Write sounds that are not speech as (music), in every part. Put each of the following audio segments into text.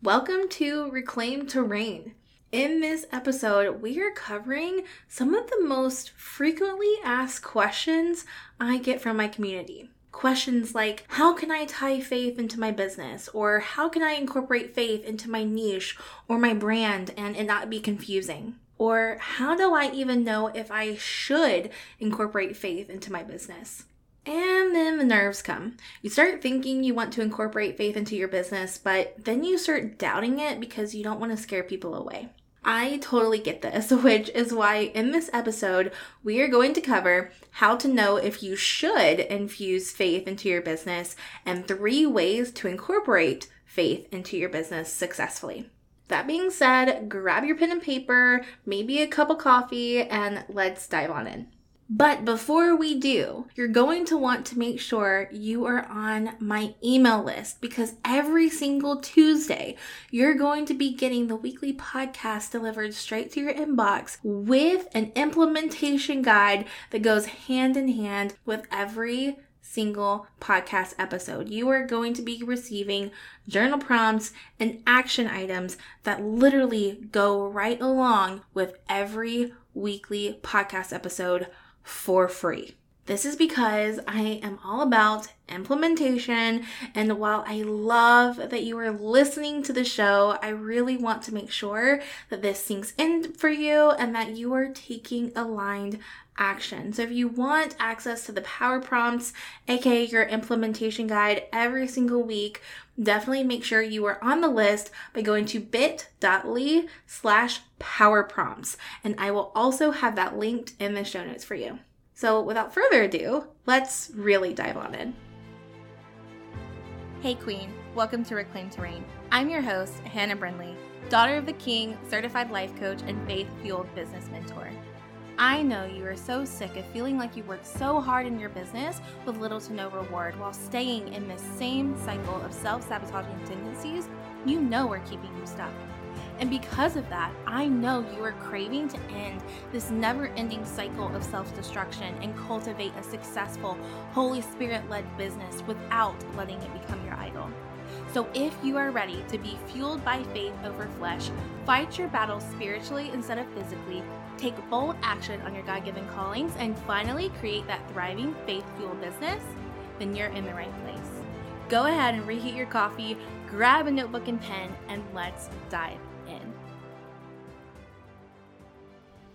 Welcome to Reclaim Reign. In this episode, we are covering some of the most frequently asked questions I get from my community. Questions like, how can I tie faith into my business? Or how can I incorporate faith into my niche or my brand and it not be confusing? Or how do I even know if I should incorporate faith into my business? And then the nerves come. You start thinking you want to incorporate faith into your business, but then you start doubting it because you don't want to scare people away. I totally get this, (laughs) which is why in this episode, we are going to cover how to know if you should infuse faith into your business and three ways to incorporate faith into your business successfully. That being said, grab your pen and paper, maybe a cup of coffee, and let's dive on in. But before we do, you're going to want to make sure you are on my email list because every single Tuesday, you're going to be getting the weekly podcast delivered straight to your inbox with an implementation guide that goes hand in hand with every single podcast episode. You are going to be receiving journal prompts and action items that literally go right along with every weekly podcast episode for free. This is because I am all about implementation. And while I love that you are listening to the show, I really want to make sure that this sinks in for you and that you are taking aligned action. So if you want access to the power prompts, aka your implementation guide every single week, definitely make sure you are on the list by going to bit.ly slash power prompts. And I will also have that linked in the show notes for you. So without further ado, let's really dive on in. Hey Queen, welcome to Reclaim Terrain. I'm your host, Hannah Brindley, daughter of the King, certified life coach, and faith fueled business mentor. I know you are so sick of feeling like you work so hard in your business with little to no reward while staying in this same cycle of self sabotaging tendencies you know are keeping you stuck. And because of that, I know you are craving to end this never ending cycle of self destruction and cultivate a successful, Holy Spirit led business without letting it become your idol. So, if you are ready to be fueled by faith over flesh, fight your battles spiritually instead of physically, take bold action on your God given callings, and finally create that thriving faith fueled business, then you're in the right place. Go ahead and reheat your coffee, grab a notebook and pen, and let's dive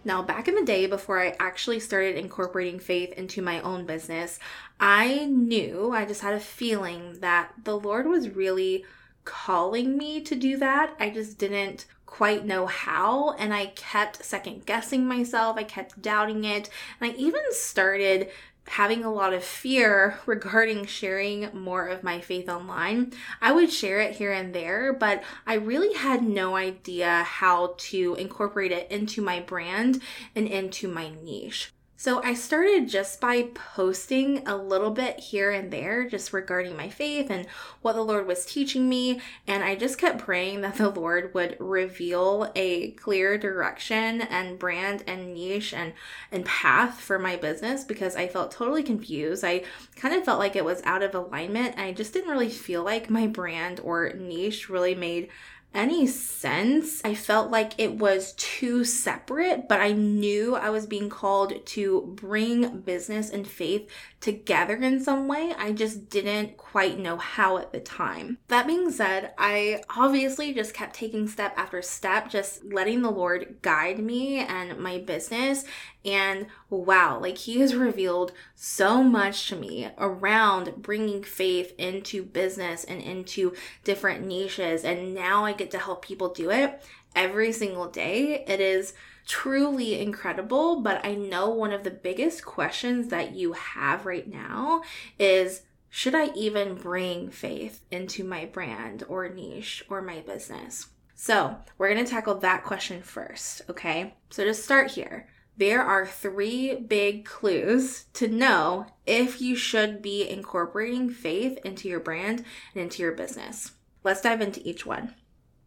Now, back in the day, before I actually started incorporating faith into my own business, I knew, I just had a feeling that the Lord was really calling me to do that. I just didn't quite know how, and I kept second guessing myself. I kept doubting it, and I even started having a lot of fear (laughs) regarding sharing more of my faith online. I would share it here and there, but I really had no idea how to incorporate it into my brand and into my niche. So I started just by posting a little bit here and there, just regarding my faith and what the Lord was teaching me. And I just kept praying that the Lord would reveal a clear direction and brand and niche and, and path for my business because I felt totally confused. I kind of felt like it was out of alignment. I just didn't really feel like my brand or niche really made any sense. I felt like it was too separate, but I knew I was being called to bring business and faith together in some way. I just didn't quite know how at the time. That being said, I obviously just kept taking step after step, just letting the Lord guide me and my business. And wow, like He has revealed so much to me around bringing faith into business and into different niches. And now I get to help people do it every single day. It is truly incredible. But I know one of the biggest questions that you have right now is should I even bring faith into my brand or niche or my business? So, we're going to tackle that question first, okay? So, to start here, there are three big clues to know if you should be incorporating faith into your brand and into your business. Let's dive into each one.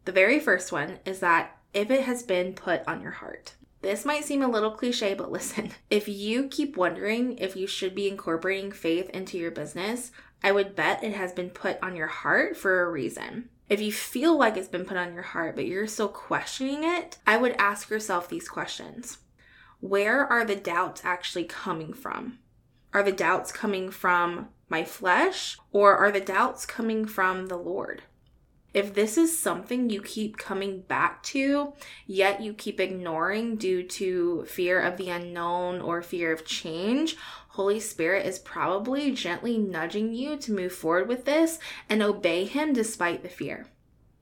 The very first one is that if it has been put on your heart. This might seem a little cliche, but (laughs) listen, if you keep wondering if you should be incorporating faith into your business, I would bet it has been put on your heart for a reason. If you feel like it's been put on your heart, but you're still questioning it, I would ask yourself these questions Where are the doubts actually coming from? Are the doubts coming from my flesh, or are the doubts coming from the Lord? If this is something you keep coming back to, yet you keep ignoring due to fear of the unknown or fear of change, Holy Spirit is probably gently nudging you to move forward with this and obey Him despite the fear.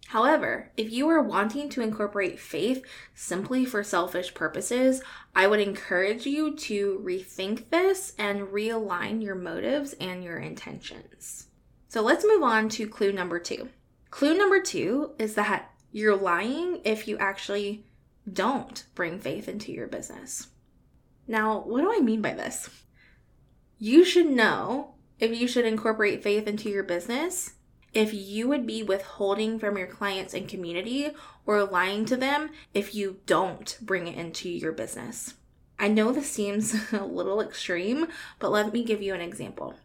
However, if you are wanting to incorporate faith simply for selfish purposes, I would encourage you to rethink this and realign your motives and your intentions. So let's move on to clue number two. Clue number two is that you're lying if you actually don't bring faith into your business. Now, what do I mean by this? You should know if you should incorporate faith into your business, if you would be withholding from your clients and community or lying to them if you don't bring it into your business. I know this seems (laughs) a little extreme, but let me give you an example.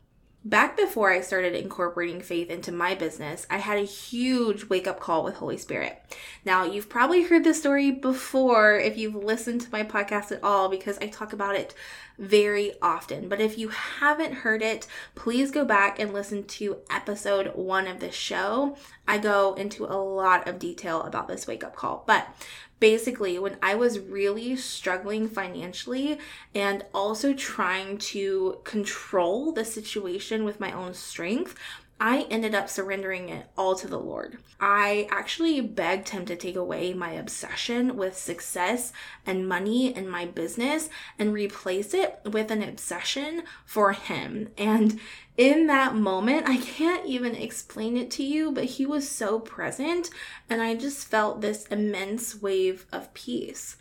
Back before I started incorporating faith into my business, I had a huge wake up call with Holy Spirit. Now, you've probably heard this story before if you've listened to my podcast at all because I talk about it very often. But if you haven't heard it, please go back and listen to episode one of the show. I go into a lot of detail about this wake up call. But basically, when I was really struggling financially and also trying to control the situation with my own strength, I ended up surrendering it all to the Lord. I actually begged Him to take away my obsession with success and money in my business and replace it with an obsession for Him. And in that moment, I can't even explain it to you, but He was so present, and I just felt this immense wave of peace.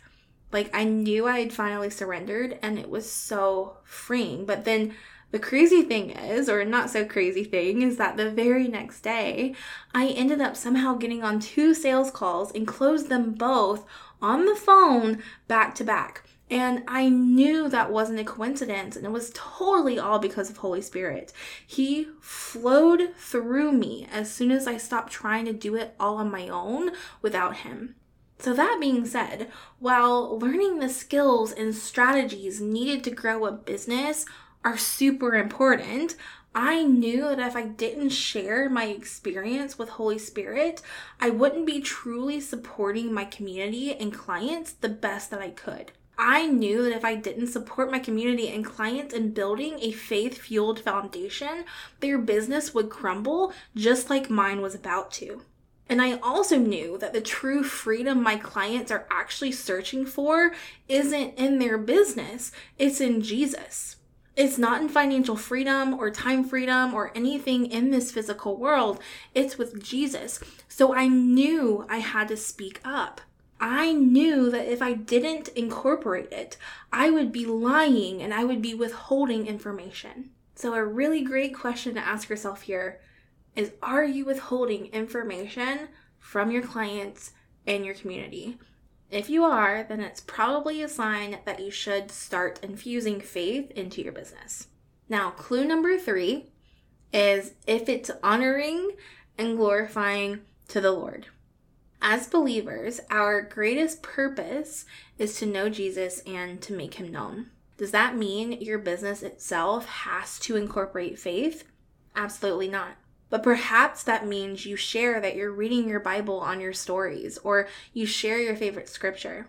Like I knew I had finally surrendered, and it was so freeing. But then the crazy thing is, or not so crazy thing, is that the very next day, I ended up somehow getting on two sales calls and closed them both on the phone back to back. And I knew that wasn't a coincidence, and it was totally all because of Holy Spirit. He flowed through me as soon as I stopped trying to do it all on my own without Him. So, that being said, while learning the skills and strategies needed to grow a business are super important. I knew that if I didn't share my experience with Holy Spirit, I wouldn't be truly supporting my community and clients the best that I could. I knew that if I didn't support my community and clients in building a faith fueled foundation, their business would crumble just like mine was about to. And I also knew that the true freedom my clients are actually searching for isn't in their business, it's in Jesus. It's not in financial freedom or time freedom or anything in this physical world. It's with Jesus. So I knew I had to speak up. I knew that if I didn't incorporate it, I would be lying and I would be withholding information. So, a really great question to ask yourself here is Are you withholding information from your clients and your community? If you are, then it's probably a sign that you should start infusing faith into your business. Now, clue number three is if it's honoring and glorifying to the Lord. As believers, our greatest purpose is to know Jesus and to make him known. Does that mean your business itself has to incorporate faith? Absolutely not. But perhaps that means you share that you're reading your Bible on your stories or you share your favorite scripture.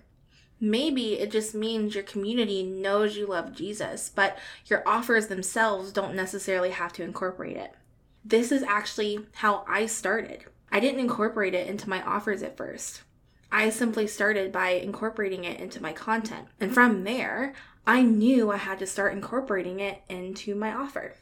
Maybe it just means your community knows you love Jesus, but your offers themselves don't necessarily have to incorporate it. This is actually how I started. I didn't incorporate it into my offers at first. I simply started by incorporating it into my content. And from there, I knew I had to start incorporating it into my offer.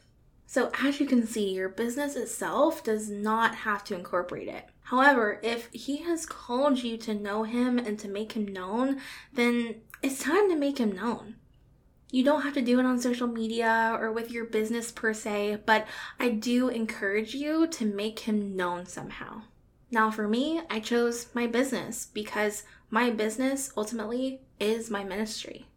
So, as you can see, your business itself does not have to incorporate it. However, if He has called you to know Him and to make Him known, then it's time to make Him known. You don't have to do it on social media or with your business per se, but I do encourage you to make Him known somehow. Now, for me, I chose my business because my business ultimately is my ministry.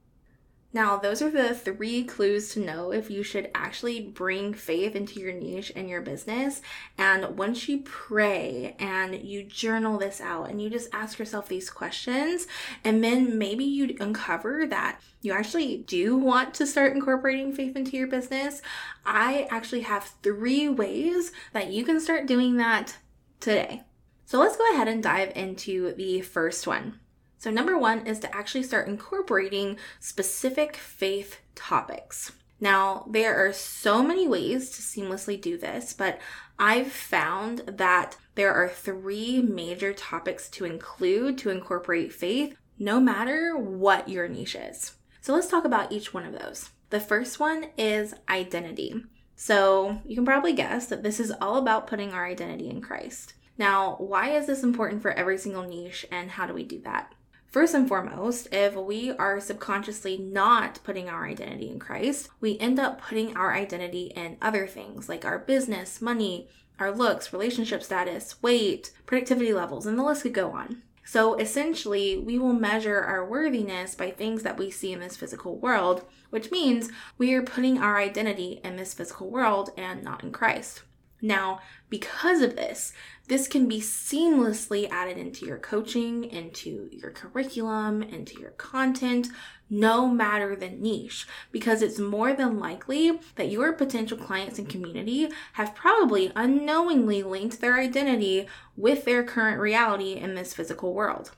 Now, those are the three clues to know if you should actually bring faith into your niche and your business. And once you pray and you journal this out and you just ask yourself these questions, and then maybe you uncover that you actually do want to start incorporating faith into your business, I actually have three ways that you can start doing that today. So let's go ahead and dive into the first one. So, number one is to actually start incorporating specific faith topics. Now, there are so many ways to seamlessly do this, but I've found that there are three major topics to include to incorporate faith, no matter what your niche is. So, let's talk about each one of those. The first one is identity. So, you can probably guess that this is all about putting our identity in Christ. Now, why is this important for every single niche and how do we do that? First and foremost, if we are subconsciously not putting our identity in Christ, we end up putting our identity in other things like our business, money, our looks, relationship status, weight, productivity levels, and the list could go on. So essentially, we will measure our worthiness by things that we see in this physical world, which means we are putting our identity in this physical world and not in Christ. Now, because of this, this can be seamlessly added into your coaching, into your curriculum, into your content, no matter the niche, because it's more than likely that your potential clients and community have probably unknowingly linked their identity with their current reality in this physical world.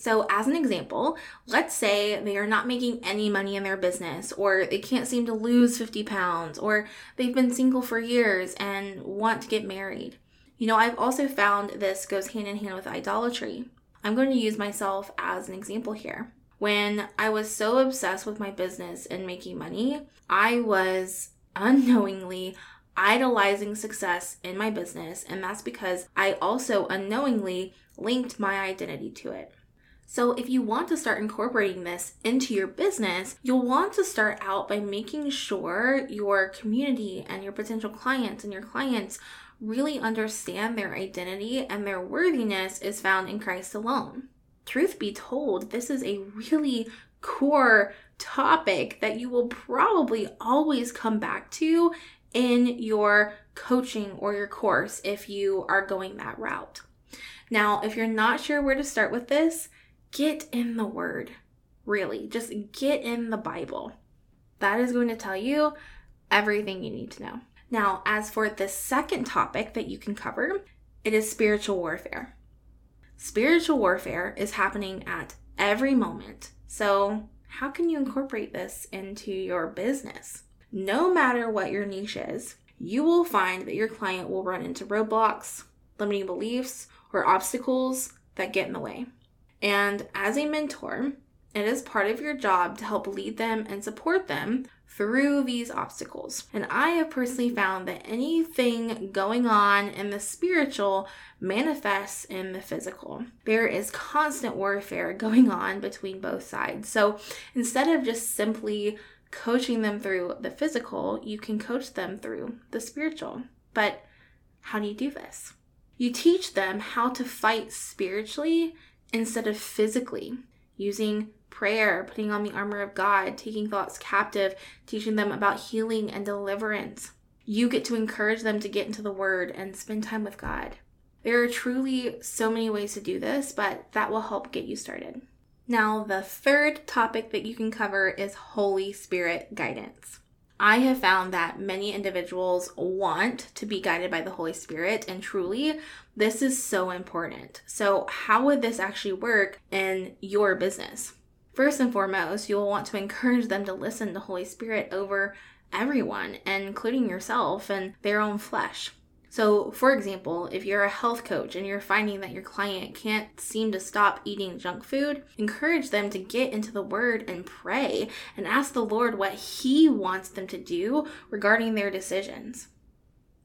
So, as an example, let's say they are not making any money in their business, or they can't seem to lose 50 pounds, or they've been single for years and want to get married. You know, I've also found this goes hand in hand with idolatry. I'm going to use myself as an example here. When I was so obsessed with my business and making money, I was unknowingly idolizing success in my business, and that's because I also unknowingly linked my identity to it. So, if you want to start incorporating this into your business, you'll want to start out by making sure your community and your potential clients and your clients really understand their identity and their worthiness is found in Christ alone. Truth be told, this is a really core topic that you will probably always come back to in your coaching or your course if you are going that route. Now, if you're not sure where to start with this, get in the Word. Really, just get in the Bible. That is going to tell you everything you need to know. Now, as for the second topic that you can cover, it is spiritual warfare. Spiritual warfare is happening at every moment. So, how can you incorporate this into your business? No matter what your niche is, you will find that your client will run into roadblocks, limiting beliefs, or obstacles that get in the way. And as a mentor, it is part of your job to help lead them and support them through these obstacles. And I have personally found that anything going on in the spiritual manifests in the physical. There is constant warfare going on between both sides. So instead of just simply coaching them through the physical, you can coach them through the spiritual. But how do you do this? You teach them how to fight spiritually instead of physically, using prayer, putting on the armor of God, taking thoughts captive, teaching them about healing and deliverance. You get to encourage them to get into the Word and spend time with God. There are truly so many ways to do this, but that will help get you started. Now, the third topic that you can cover is Holy Spirit guidance. I have found that many individuals want to be guided by the Holy Spirit, and truly, this is so important. So, how would this actually work in your business? First and foremost, you'll want to encourage them to listen to Holy Spirit over everyone, including yourself and their own flesh. So, for example, if you're a health coach and you're finding that your client can't seem to stop eating junk food, encourage them to get into the Word and pray and ask the Lord what He wants them to do regarding their decisions.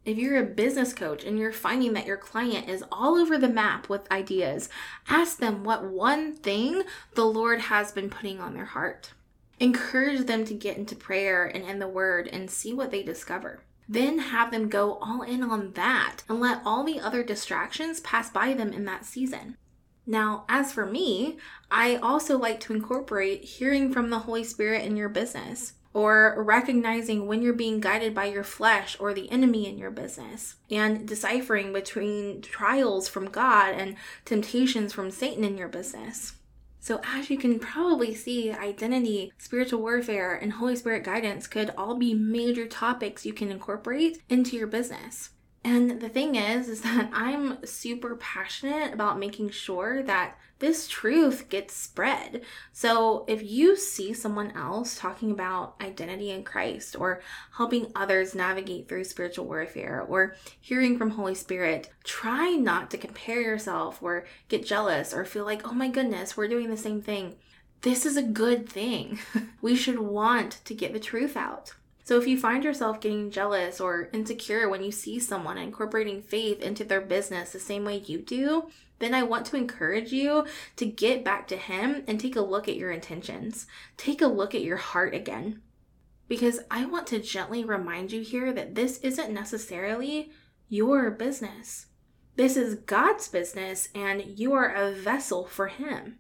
If you're a business coach and you're finding that your client is all over the map with ideas, ask them what one thing the Lord has been putting on their heart. Encourage them to get into prayer and in the Word and see what they discover. Then have them go all in on that and let all the other distractions pass by them in that season. Now, as for me, I also like to incorporate hearing from the Holy Spirit in your business or recognizing when you're being guided by your flesh or the enemy in your business, and deciphering between trials from God and temptations from Satan in your business. So, as you can probably see, identity, spiritual warfare, and Holy Spirit guidance could all be major topics you can incorporate into your business. And the thing is, is that I'm super passionate about making sure that this truth gets spread. So if you see someone else talking about identity in Christ or helping others navigate through spiritual warfare or hearing from Holy Spirit, try not to compare yourself or get jealous or feel like, oh my goodness, we're doing the same thing. This is a good thing. (laughs) we should want to get the truth out. So if you find yourself getting jealous or insecure when you see someone incorporating faith into their business the same way you do, then I want to encourage you to get back to Him and take a look at your intentions. Take a look at your heart again. Because I want to gently remind you here that this isn't necessarily your business. This is God's business, and you are a vessel for Him.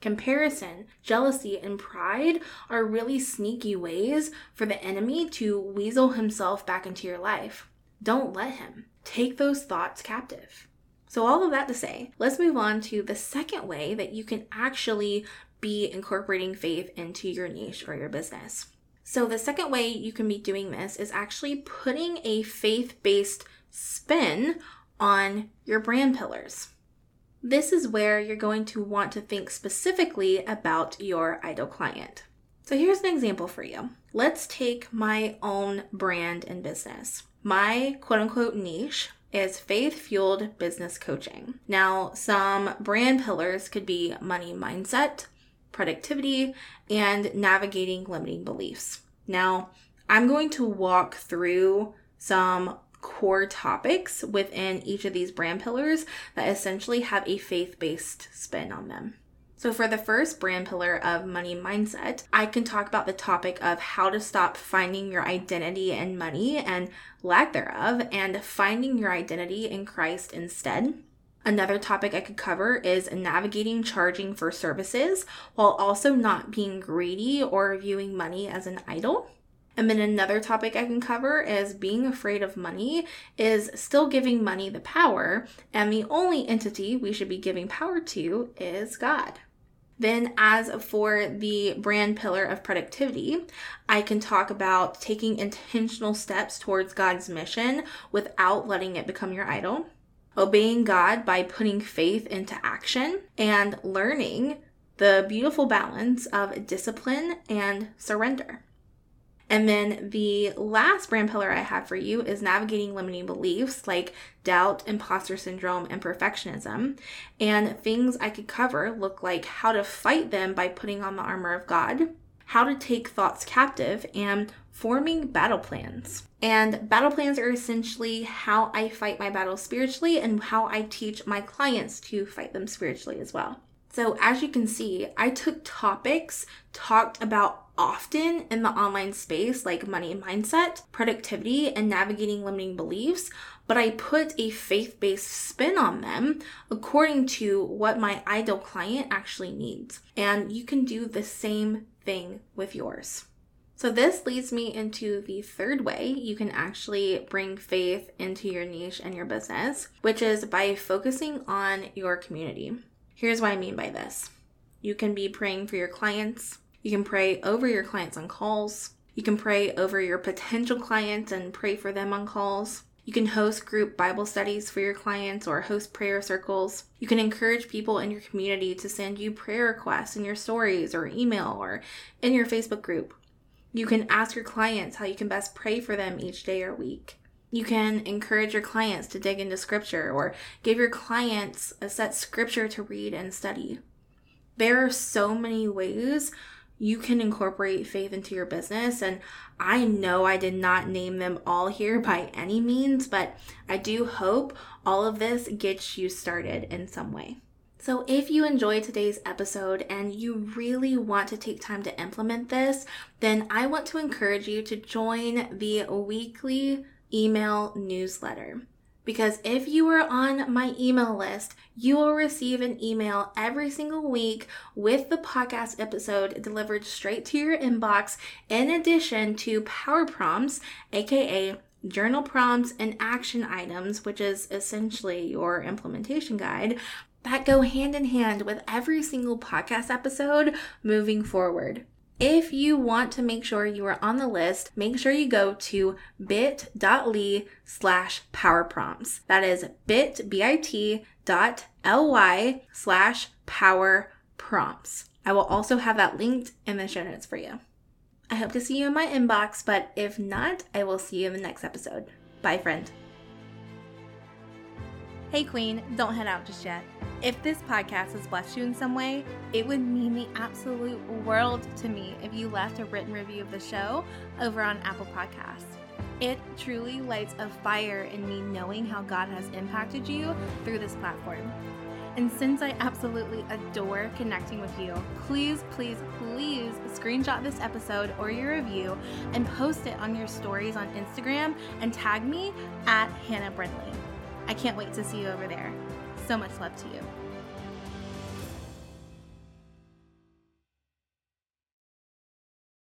Comparison, jealousy, and pride are really sneaky ways for the enemy to weasel himself back into your life. Don't let him. Take those thoughts captive. So, all of that to say, let's move on to the second way that you can actually be incorporating faith into your niche or your business. So, the second way you can be doing this is actually putting a faith based spin on your brand pillars. This is where you're going to want to think specifically about your ideal client. So here's an example for you. Let's take my own brand and business. My quote unquote niche is faith fueled business coaching. Now, some brand pillars could be money mindset, productivity, and navigating limiting beliefs. Now, I'm going to walk through some core topics within each of these brand pillars that essentially have a faith based spin on them. So, for the first brand pillar of money mindset, I can talk about the topic of how to stop finding your identity in money and lack thereof, and finding your identity in Christ instead. Another topic I could cover is navigating charging for services while also not being greedy or viewing money as an idol. And then another topic I can cover is being afraid of money is still giving money the power, and the only entity we should be giving power to is God. Then, as for the brand pillar of productivity, I can talk about taking intentional steps towards God's mission without letting it become your idol, obeying God by putting faith into action, and learning the beautiful balance of discipline and surrender. And then the last brand pillar I have for you is navigating limiting beliefs like doubt, imposter syndrome, and perfectionism. And things I could cover look like how to fight them by putting on the armor of God, how to take thoughts captive, and forming battle plans. And battle plans are essentially how I fight my battles spiritually and how I teach my clients to fight them spiritually as well. So, as you can see, I took topics talked about often in the online space, like money mindset, productivity, and navigating limiting beliefs, but I put a faith based spin on them according to what my ideal client actually needs. And you can do the same thing with yours. So, this leads me into the third way you can actually bring faith into your niche and your business, which is by focusing on your community. Here's what I mean by this you can be praying for your clients, you can pray over your clients on calls, you can pray over your potential clients and pray for them on calls. You can host group Bible studies for your clients or host prayer circles. You can encourage people in your community to send you prayer requests in your stories or email or in your Facebook group. You can ask your clients how you can best pray for them each day or week. You can encourage your clients to dig into scripture or give your clients a set scripture to read and study. There are so many ways you can incorporate faith into your business. And I know I did not name them all here (laughs) by any means, but I do hope all of this gets you started in some way. So, if you enjoyed today's episode and you really want to take time to implement this, then I want to encourage you to join the weekly email newsletter because if you are on my email list, you will receive an email every single week with the podcast episode delivered straight to your inbox, in addition to power prompts, aka journal prompts and action items, which is essentially your implementation guide, that go hand in hand with every single podcast episode moving forward. If you want to make sure you are on the list, make sure you go to bit.ly slash power prompts. That is bit, B-I-T dot L-Y slash power prompts. I will also have that linked in the show notes for you. I hope to see you in my inbox, but if not, I will see you in the next episode. Bye, friend. Hey, Queen, don't head out just yet. If this podcast has blessed you in some way, it would mean the absolute world to me if you left a written review of the show over on Apple Podcasts. It truly lights a fire in me knowing how God has impacted you through this platform. And since I absolutely adore connecting with you, please, please, please screenshot this episode or your review and post it on your stories on Instagram and tag me at Hannah Brindley. I can't wait to see you over there. So much love to you.